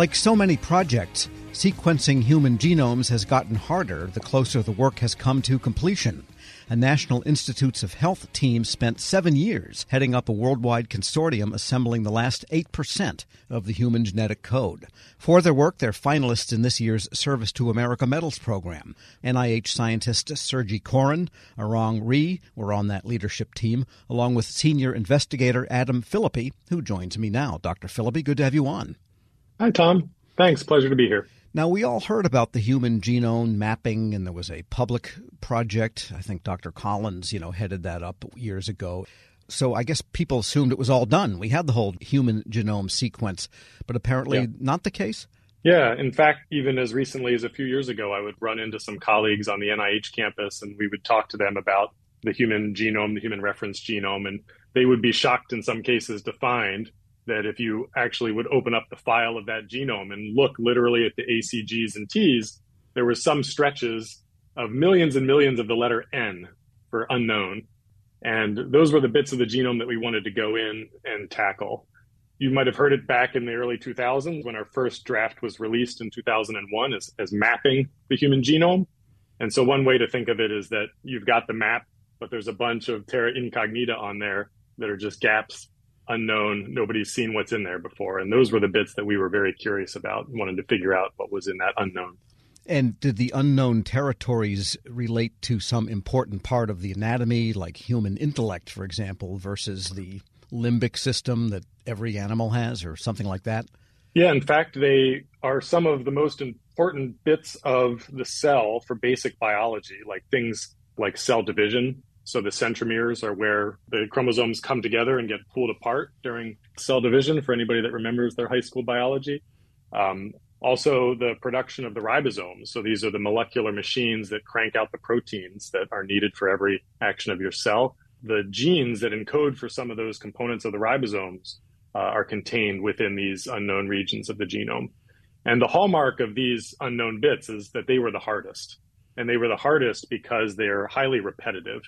Like so many projects, sequencing human genomes has gotten harder the closer the work has come to completion. A National Institutes of Health team spent seven years heading up a worldwide consortium assembling the last 8% of the human genetic code. For their work, they're finalists in this year's Service to America Medals program. NIH scientist Sergey Koren, Arang Rhie were on that leadership team, along with senior investigator Adam Phillippy, who joins me now. Dr. Phillippy, good to have you on. Hi, Tom. Thanks. Pleasure to be here. Now, we all heard about the human genome mapping, and there was a public project. I think Dr. Collins, you know, headed that up years ago. So I guess people assumed it was all done. We had the whole human genome sequence, but apparently yeah. not the case. Yeah, in fact, even as recently as a few years ago, I would run into some colleagues on the NIH campus and we would talk to them about the human genome, the human reference genome, and they would be shocked in some cases to find that if you actually would open up the file of that genome and look literally at the ACGs and Ts, there were some stretches of millions and millions of the letter N for unknown. And those were the bits of the genome that we wanted to go in and tackle. You might have heard it back in the early 2000s when our first draft was released in 2001 as, as mapping the human genome. And so, one way to think of it is that you've got the map, but there's a bunch of terra incognita on there that are just gaps unknown. Nobody's seen what's in there before. And those were the bits that we were very curious about, wanted to figure out what was in that unknown. And did the unknown territories relate to some important part of the anatomy, like human intellect, for example, versus the limbic system that every animal has, or something like that? Yeah, in fact, they are some of the most important bits of the cell for basic biology, like things like cell division, so the centromeres are where the chromosomes come together and get pulled apart during cell division for anybody that remembers their high school biology. Um, also, the production of the ribosomes. So these are the molecular machines that crank out the proteins that are needed for every action of your cell. The genes that encode for some of those components of the ribosomes uh, are contained within these unknown regions of the genome. And the hallmark of these unknown bits is that they were the hardest. And they were the hardest because they're highly repetitive.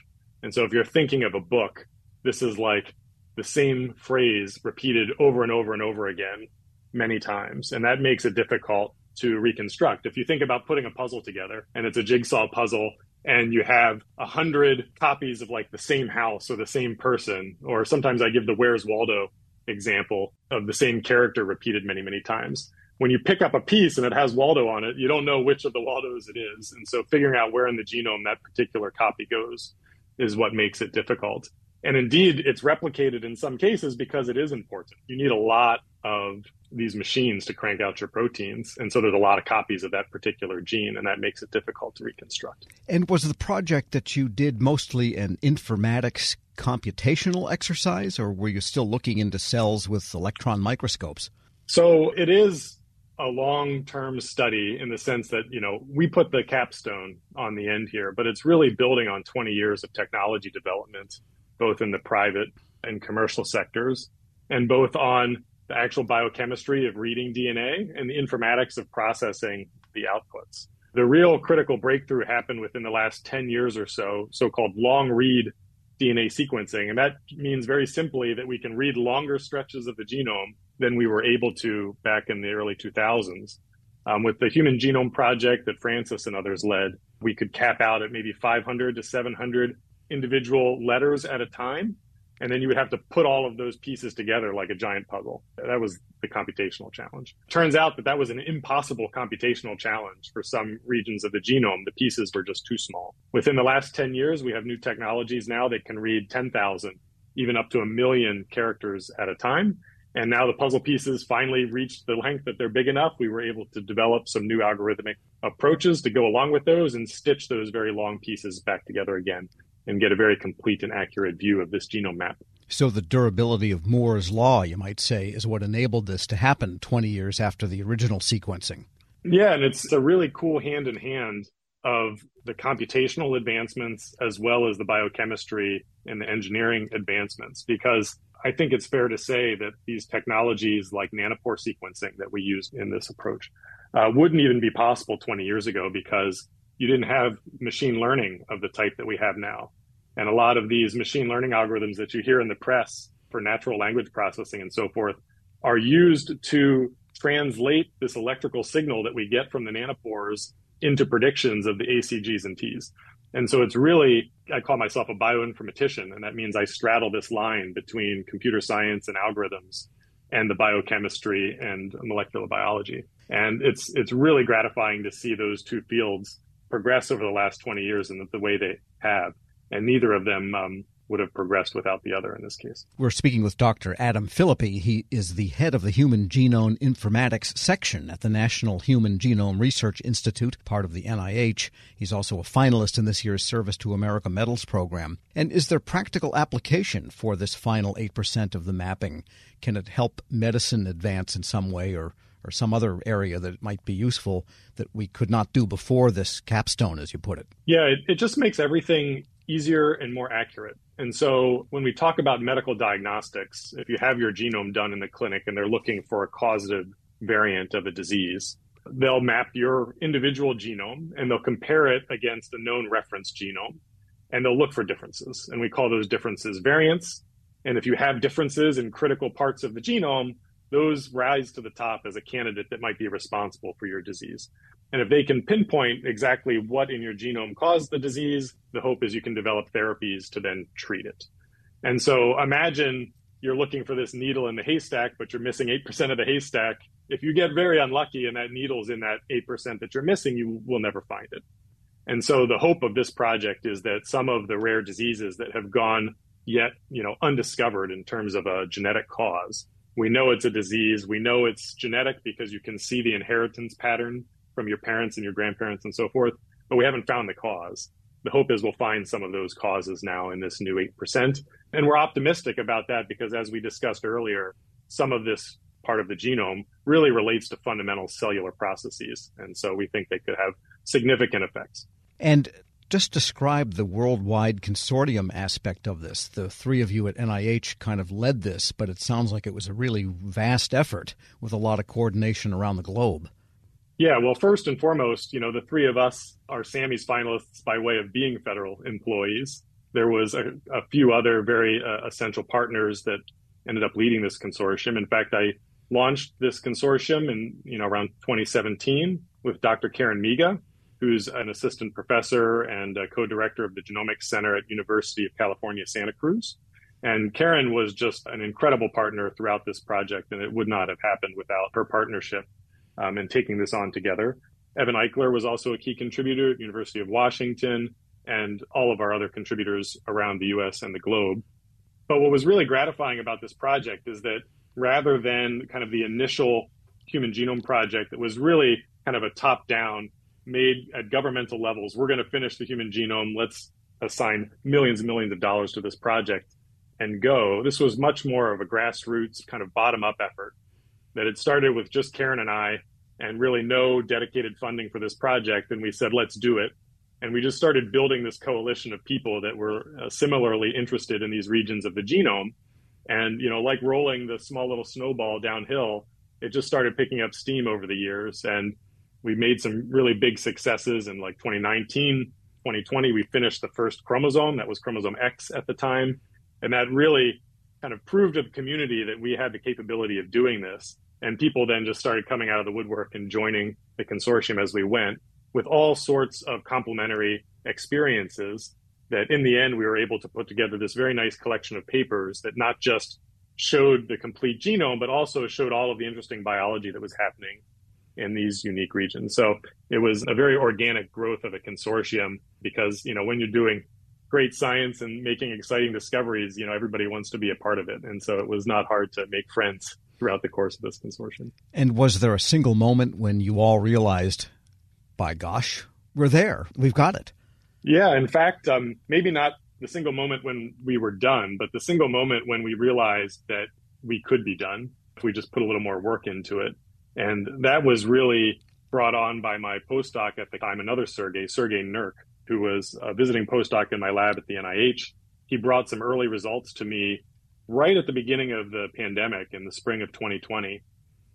And so if you're thinking of a book, this is like the same phrase repeated over and over and over again many times. And that makes it difficult to reconstruct. If you think about putting a puzzle together and it's a jigsaw puzzle and you have a hundred copies of like the same house or the same person, or sometimes I give the Where's Waldo example of the same character repeated many, many times. When you pick up a piece and it has Waldo on it, you don't know which of the Waldos it is. And so figuring out where in the genome that particular copy goes is what makes it difficult. And indeed, it's replicated in some cases because it is important. You need a lot of these machines to crank out your proteins. And so there's a lot of copies of that particular gene, and that makes it difficult to reconstruct. And was the project that you did mostly an informatics computational exercise, or were you still looking into cells with electron microscopes? So it is a long term study in the sense that, you know, we put the capstone on the end here, but it's really building on 20 years of technology development, both in the private and commercial sectors, and both on the actual biochemistry of reading DNA and the informatics of processing the outputs. The real critical breakthrough happened within the last 10 years or so, so called long read DNA sequencing. And that means very simply that we can read longer stretches of the genome than we were able to back in the early 2000s. Um, with the Human Genome Project that Francis and others led, we could cap out at maybe 500 to 700 individual letters at a time. And then you would have to put all of those pieces together like a giant puzzle. That was the computational challenge. Turns out that that was an impossible computational challenge for some regions of the genome. The pieces were just too small. Within the last 10 years, we have new technologies now that can read 10,000, even up to a million characters at a time. And now the puzzle pieces finally reached the length that they're big enough. We were able to develop some new algorithmic approaches to go along with those and stitch those very long pieces back together again and get a very complete and accurate view of this genome map. So, the durability of Moore's Law, you might say, is what enabled this to happen 20 years after the original sequencing. Yeah, and it's a really cool hand in hand of the computational advancements as well as the biochemistry and the engineering advancements because I think it's fair to say that these technologies like nanopore sequencing that we use in this approach uh, wouldn't even be possible 20 years ago because you didn't have machine learning of the type that we have now. And a lot of these machine learning algorithms that you hear in the press for natural language processing and so forth are used to translate this electrical signal that we get from the nanopores into predictions of the ACGs and Ts. And so it's really, I call myself a bioinformatician, and that means I straddle this line between computer science and algorithms and the biochemistry and molecular biology. And it's it's really gratifying to see those two fields progress over the last 20 years in the, the way they have. And neither of them um, would have progressed without the other in this case. We're speaking with Dr. Adam Phillippy. He is the head of the Human Genome Informatics section at the National Human Genome Research Institute, part of the NIH. He's also a finalist in this year's Service to America Medals program. And is there practical application for this final 8% of the mapping? Can it help medicine advance in some way or or some other area that might be useful that we could not do before this capstone, as you put it? Yeah, it, it just makes everything easier and more accurate. And so when we talk about medical diagnostics, if you have your genome done in the clinic and they're looking for a causative variant of a disease, they'll map your individual genome and they'll compare it against a known reference genome and they'll look for differences. And we call those differences variants. And if you have differences in critical parts of the genome, those rise to the top as a candidate that might be responsible for your disease. And if they can pinpoint exactly what in your genome caused the disease, the hope is you can develop therapies to then treat it. And so imagine you're looking for this needle in the haystack, but you're missing 8% of the haystack. If you get very unlucky and that needle's in that 8% that you're missing, you will never find it. And so the hope of this project is that some of the rare diseases that have gone yet, you know, undiscovered in terms of a genetic cause we know it's a disease. We know it's genetic because you can see the inheritance pattern from your parents and your grandparents and so forth, but we haven't found the cause. The hope is we'll find some of those causes now in this new 8%. And we're optimistic about that because, as we discussed earlier, some of this part of the genome really relates to fundamental cellular processes. And so we think they could have significant effects. And just describe the worldwide consortium aspect of this. The three of you at NIH kind of led this, but it sounds like it was a really vast effort with a lot of coordination around the globe. Yeah, well, first and foremost, you know, the three of us are SAMMY's finalists by way of being federal employees. There was a, a few other very uh, essential partners that ended up leading this consortium. In fact, I launched this consortium in, you know, around 2017 with Dr. Karen Miga, who's an assistant professor and co-director of the Genomics Center at University of California, Santa Cruz. And Karen was just an incredible partner throughout this project, and it would not have happened without her partnership um, and taking this on together. Evan Eichler was also a key contributor at University of Washington and all of our other contributors around the US and the globe. But what was really gratifying about this project is that rather than kind of the initial human genome project that was really kind of a top down made at governmental levels. We're going to finish the human genome. Let's assign millions and millions of dollars to this project and go. This was much more of a grassroots kind of bottom up effort that had started with just Karen and I and really no dedicated funding for this project. And we said, let's do it. And we just started building this coalition of people that were uh, similarly interested in these regions of the genome. And, you know, like rolling the small little snowball downhill, it just started picking up steam over the years. And we made some really big successes in like 2019, 2020. We finished the first chromosome that was chromosome X at the time. And that really kind of proved to the community that we had the capability of doing this. And people then just started coming out of the woodwork and joining the consortium as we went with all sorts of complementary experiences that in the end we were able to put together this very nice collection of papers that not just showed the complete genome, but also showed all of the interesting biology that was happening in these unique regions. So it was a very organic growth of a consortium because, you know, when you're doing great science and making exciting discoveries, you know, everybody wants to be a part of it. And so it was not hard to make friends throughout the course of this consortium. And was there a single moment when you all realized, by gosh, we're there, we've got it? Yeah, in fact, um, maybe not the single moment when we were done, but the single moment when we realized that we could be done if we just put a little more work into it. And that was really brought on by my postdoc at the time, another Sergey, Sergey Nurk, who was a visiting postdoc in my lab at the NIH. He brought some early results to me right at the beginning of the pandemic in the spring of 2020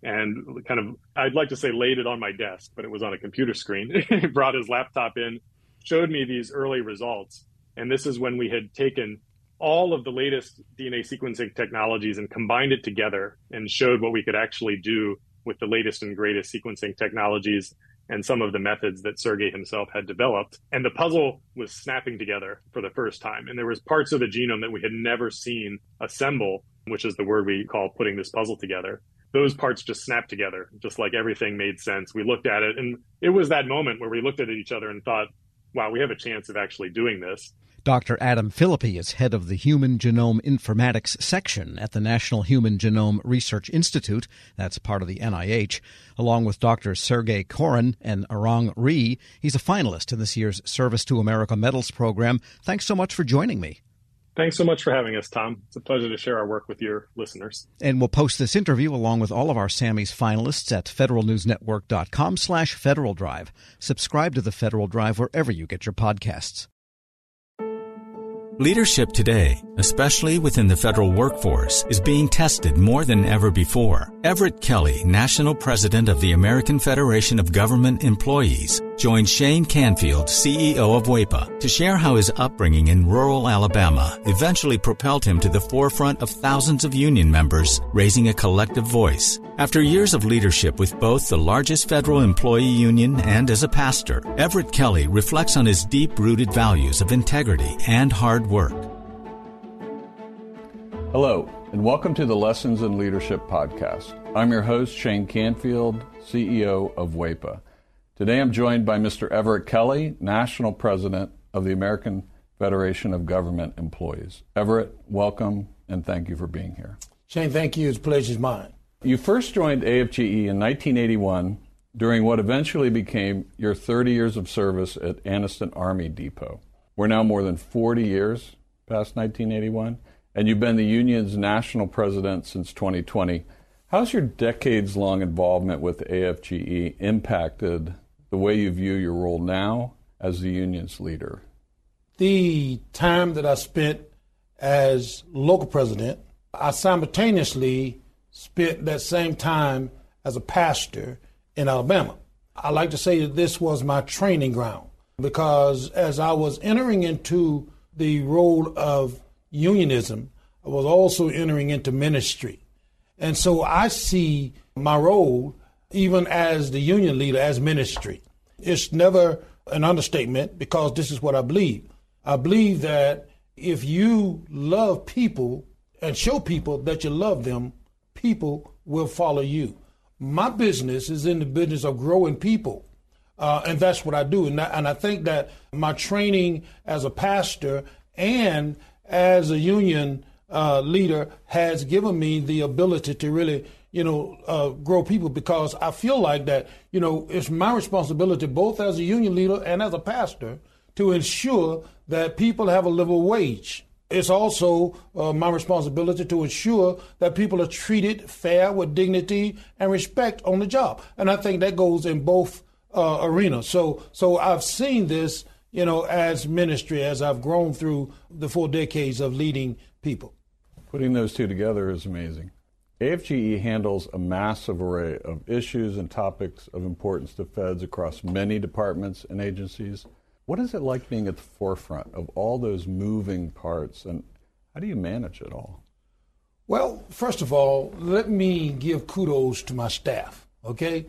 and kind of I'd like to say laid it on my desk, but it was on a computer screen. he brought his laptop in, showed me these early results, and this is when we had taken all of the latest DNA sequencing technologies and combined it together and showed what we could actually do with the latest and greatest sequencing technologies and some of the methods that Sergey himself had developed. And the puzzle was snapping together for the first time. And there was parts of the genome that we had never seen assemble, which is the word we call putting this puzzle together. Those parts just snapped together, just like everything made sense. We looked at it and it was that moment where we looked at each other and thought, wow, we have a chance of actually doing this. Dr. Adam Phillippy is head of the Human Genome Informatics section at the National Human Genome Research Institute. That's part of the NIH. Along with Dr. Sergey Koren and Arang Rhie, he's a finalist in this year's Service to America Medals program. Thanks so much for joining me. Thanks so much for having us, Tom. It's a pleasure to share our work with your listeners. And we'll post this interview along with all of our Sammy's finalists at federalnewsnetwork.com slash Federal Drive. Subscribe to the Federal Drive wherever you get your podcasts. Leadership today, especially within the federal workforce, is being tested more than ever before. Everett Kelly, National President of the American Federation of Government Employees, joined Shane Canfield, CEO of WEPA, to share how his upbringing in rural Alabama eventually propelled him to the forefront of thousands of union members, raising a collective voice. After years of leadership with both the largest federal employee union and as a pastor, Everett Kelly reflects on his deep rooted values of integrity and hard work. Hello, and welcome to the Lessons in Leadership podcast. I'm your host, Shane Canfield, CEO of WEPA. Today I'm joined by Mr. Everett Kelly, National President of the American Federation of Government Employees. Everett, welcome and thank you for being here. Shane, thank you. It's a pleasure's mine. You first joined AFGE in 1981 during what eventually became your 30 years of service at Anniston Army Depot. We're now more than 40 years past 1981, and you've been the union's national president since 2020. How's your decades long involvement with AFGE impacted the way you view your role now as the union's leader? The time that I spent as local president, I simultaneously spent that same time as a pastor in Alabama. I like to say that this was my training ground because as I was entering into the role of unionism, I was also entering into ministry. And so I see my role, even as the union leader, as ministry. It's never an understatement because this is what I believe. I believe that if you love people and show people that you love them, people will follow you. My business is in the business of growing people. Uh, and that's what I do. And, that, and I think that my training as a pastor and as a union uh, leader has given me the ability to really, you know, uh, grow people because I feel like that, you know, it's my responsibility both as a union leader and as a pastor to ensure that people have a livable wage. It's also uh, my responsibility to ensure that people are treated fair with dignity and respect on the job. And I think that goes in both uh, arenas. So, so I've seen this, you know, as ministry as I've grown through the four decades of leading people. Putting those two together is amazing. AFGE handles a massive array of issues and topics of importance to feds across many departments and agencies. What is it like being at the forefront of all those moving parts, and how do you manage it all? Well, first of all, let me give kudos to my staff, okay?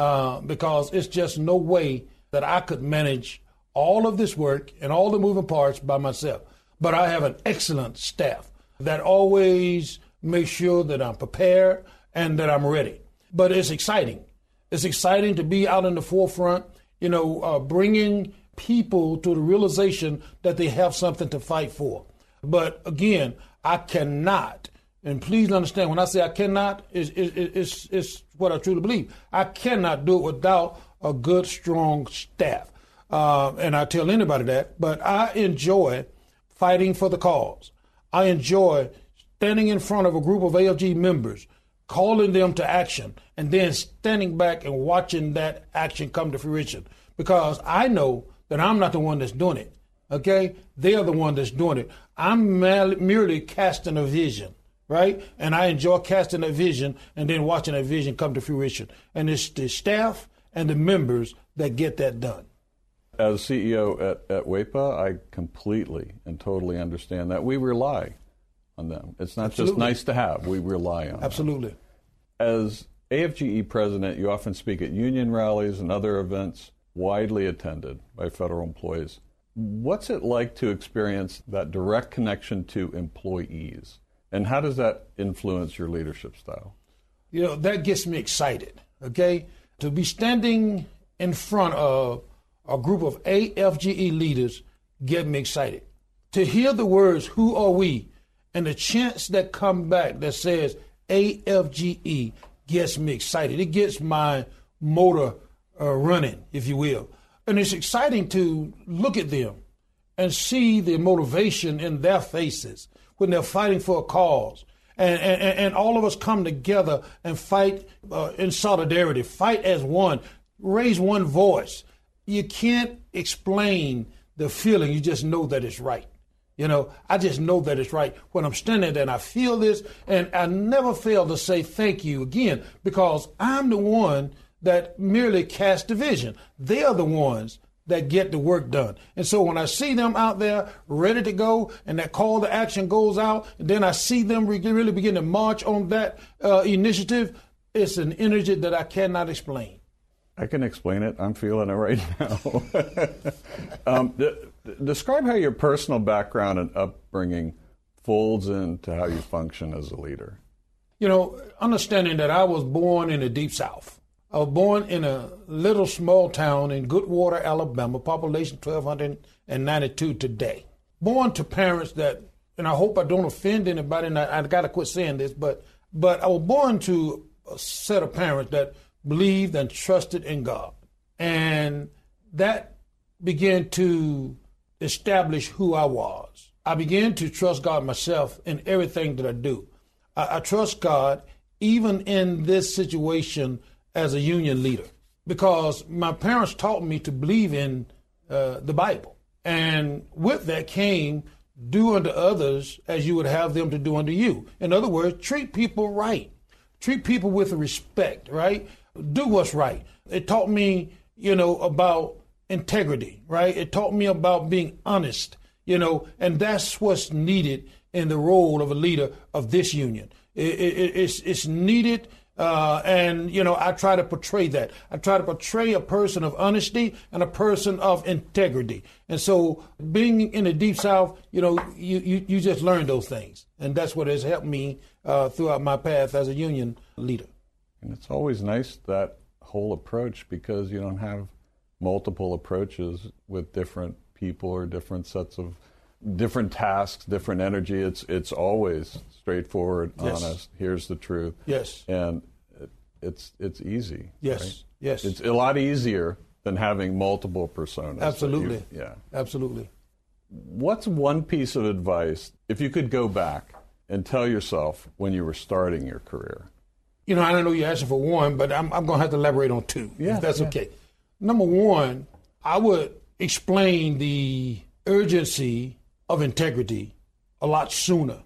Uh, because it's just no way that I could manage all of this work and all the moving parts by myself. But I have an excellent staff that always makes sure that I'm prepared and that I'm ready. But it's exciting. It's exciting to be out in the forefront, you know, uh, bringing people to the realization that they have something to fight for. But again, I cannot, and please understand when I say I cannot, it's, it's, it's what I truly believe. I cannot do it without a good, strong staff. Uh, and I tell anybody that, but I enjoy fighting for the cause. I enjoy standing in front of a group of AFGE members, calling them to action, and then standing back and watching that action come to fruition. Because I know that I'm not the one that's doing it. Okay? They're the one that's doing it. I'm merely casting a vision, right? And I enjoy casting a vision and then watching that vision come to fruition. And it's the staff and the members that get that done. As CEO at, at WEPA, I completely and totally understand that. We rely on them. It's not Absolutely. just nice to have, we rely on them. Absolutely. Them. As AFGE president, you often speak at union rallies and other events widely attended by federal employees. What's it like to experience that direct connection to employees? And how does that influence your leadership style? You know, that gets me excited, okay? To be standing in front of a group of AFGE leaders get me excited. To hear the words, who are we? And the chants that come back that says AFGE gets me excited. It gets my motor uh, running, if you will. And it's exciting to look at them and see the motivation in their faces when they're fighting for a cause. And, and, and all of us come together and fight uh, in solidarity, fight as one, raise one voice. You can't explain the feeling, you just know that it's right. You know, I just know that it's right when I'm standing there and I feel this, and I never fail to say thank you again because I'm the one that merely cast division. They are the ones that get the work done. And so when I see them out there ready to go and that call to action goes out, and then I see them really begin to march on that uh, initiative, it's an energy that I cannot explain. I can explain it. I'm feeling it right now. um, describe how your personal background and upbringing folds into how you function as a leader. You know, understanding that I was born in the deep south. I was born in a little small town in Goodwater, Alabama, population 1,292 today. Born to parents that, and I hope I don't offend anybody, and I, I got to quit saying this, but but I was born to a set of parents that believed and trusted in God, and that began to establish who I was. I began to trust God myself in everything that I do. I, I trust God even in this situation as a union leader because my parents taught me to believe in uh, the Bible. And with that came do unto others as you would have them to do unto you. In other words, treat people right. Treat people with respect, right? Do what's right. It taught me, you know, about integrity, right? It taught me about being honest, you know, and that's what's needed in the role of a leader of this union. It, it, it's, it's needed. Uh, and you know, I try to portray that. I try to portray a person of honesty and a person of integrity. And so, being in the deep south, you know, you you, you just learn those things, and that's what has helped me uh, throughout my path as a union leader. And it's always nice that whole approach because you don't have multiple approaches with different people or different sets of different tasks, different energy. It's it's always straightforward, yes. honest. Here's the truth. Yes. And it's it's easy. Yes. Right? Yes. It's a lot easier than having multiple personas. Absolutely. You, yeah. Absolutely. What's one piece of advice if you could go back and tell yourself when you were starting your career? You know, I don't know you're asking for one, but I'm, I'm going to have to elaborate on two, yeah, if that's yeah. okay. Number one, I would explain the urgency of integrity a lot sooner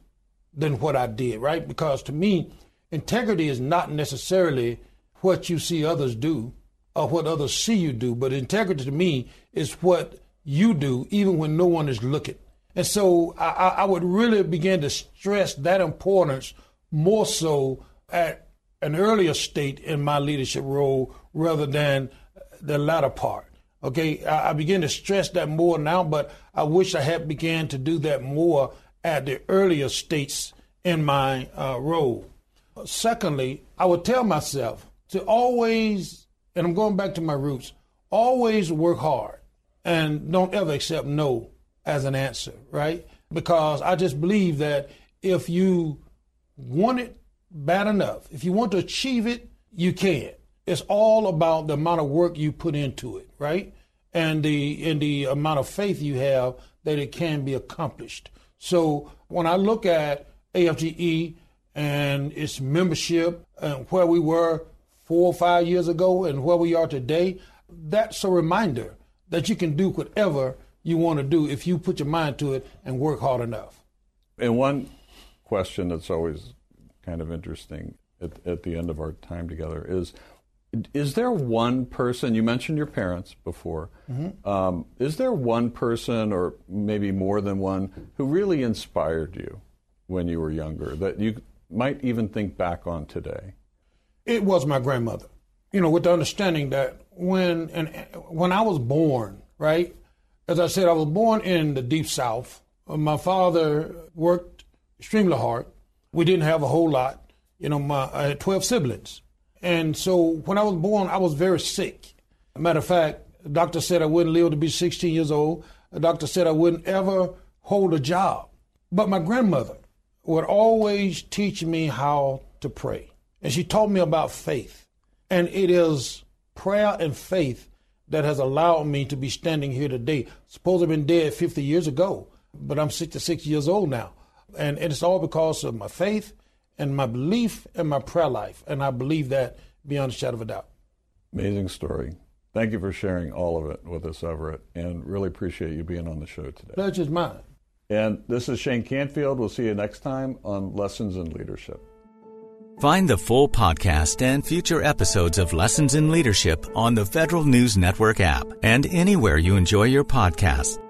than what I did, right? Because to me, integrity is not necessarily what you see others do or what others see you do, but integrity to me is what you do even when no one is looking. And so I, I would really begin to stress that importance more so at an earlier state in my leadership role rather than the latter part. Okay, I, I begin to stress that more now, but I wish I had began to do that more at the earlier states in my uh, role. Secondly, I would tell myself to always, and I'm going back to my roots, always work hard and don't ever accept no as an answer, right? Because I just believe that if you want it bad enough, if you want to achieve it, you can it's all about the amount of work you put into it, right? And the and the amount of faith you have that it can be accomplished. So when I look at AFGE and its membership and where we were four or five years ago and where we are today, that's a reminder that you can do whatever you want to do if you put your mind to it and work hard enough. And one question that's always kind of interesting at, at the end of our time together is is there one person, you mentioned your parents before, mm-hmm. um, is there one person or maybe more than one who really inspired you when you were younger that you might even think back on today? It was my grandmother. You know, with the understanding that when and when I was born, right? As I said, I was born in the deep south. Uh, my father worked extremely hard. We didn't have a whole lot. You know, my, I had 12 siblings. And so when I was born, I was very sick. Matter of fact, the doctor said I wouldn't live to be 16 years old. The doctor said I wouldn't ever hold a job. But my grandmother would always teach me how to pray. And she taught me about faith. And it is prayer and faith that has allowed me to be standing here today. Suppose I've been dead 50 years ago, but I'm 66 years old now. And it's all because of my faith and my belief and my prayer life. And I believe that beyond a shadow of a doubt. Amazing story. Thank you for sharing all of it with us, Everett, and really appreciate you being on the show today. Pleasure's mine. And this is Shane Canfield. We'll see you next time on Lessons in Leadership. Find the full podcast and future episodes of Lessons in Leadership on the Federal News Network app and anywhere you enjoy your podcasts.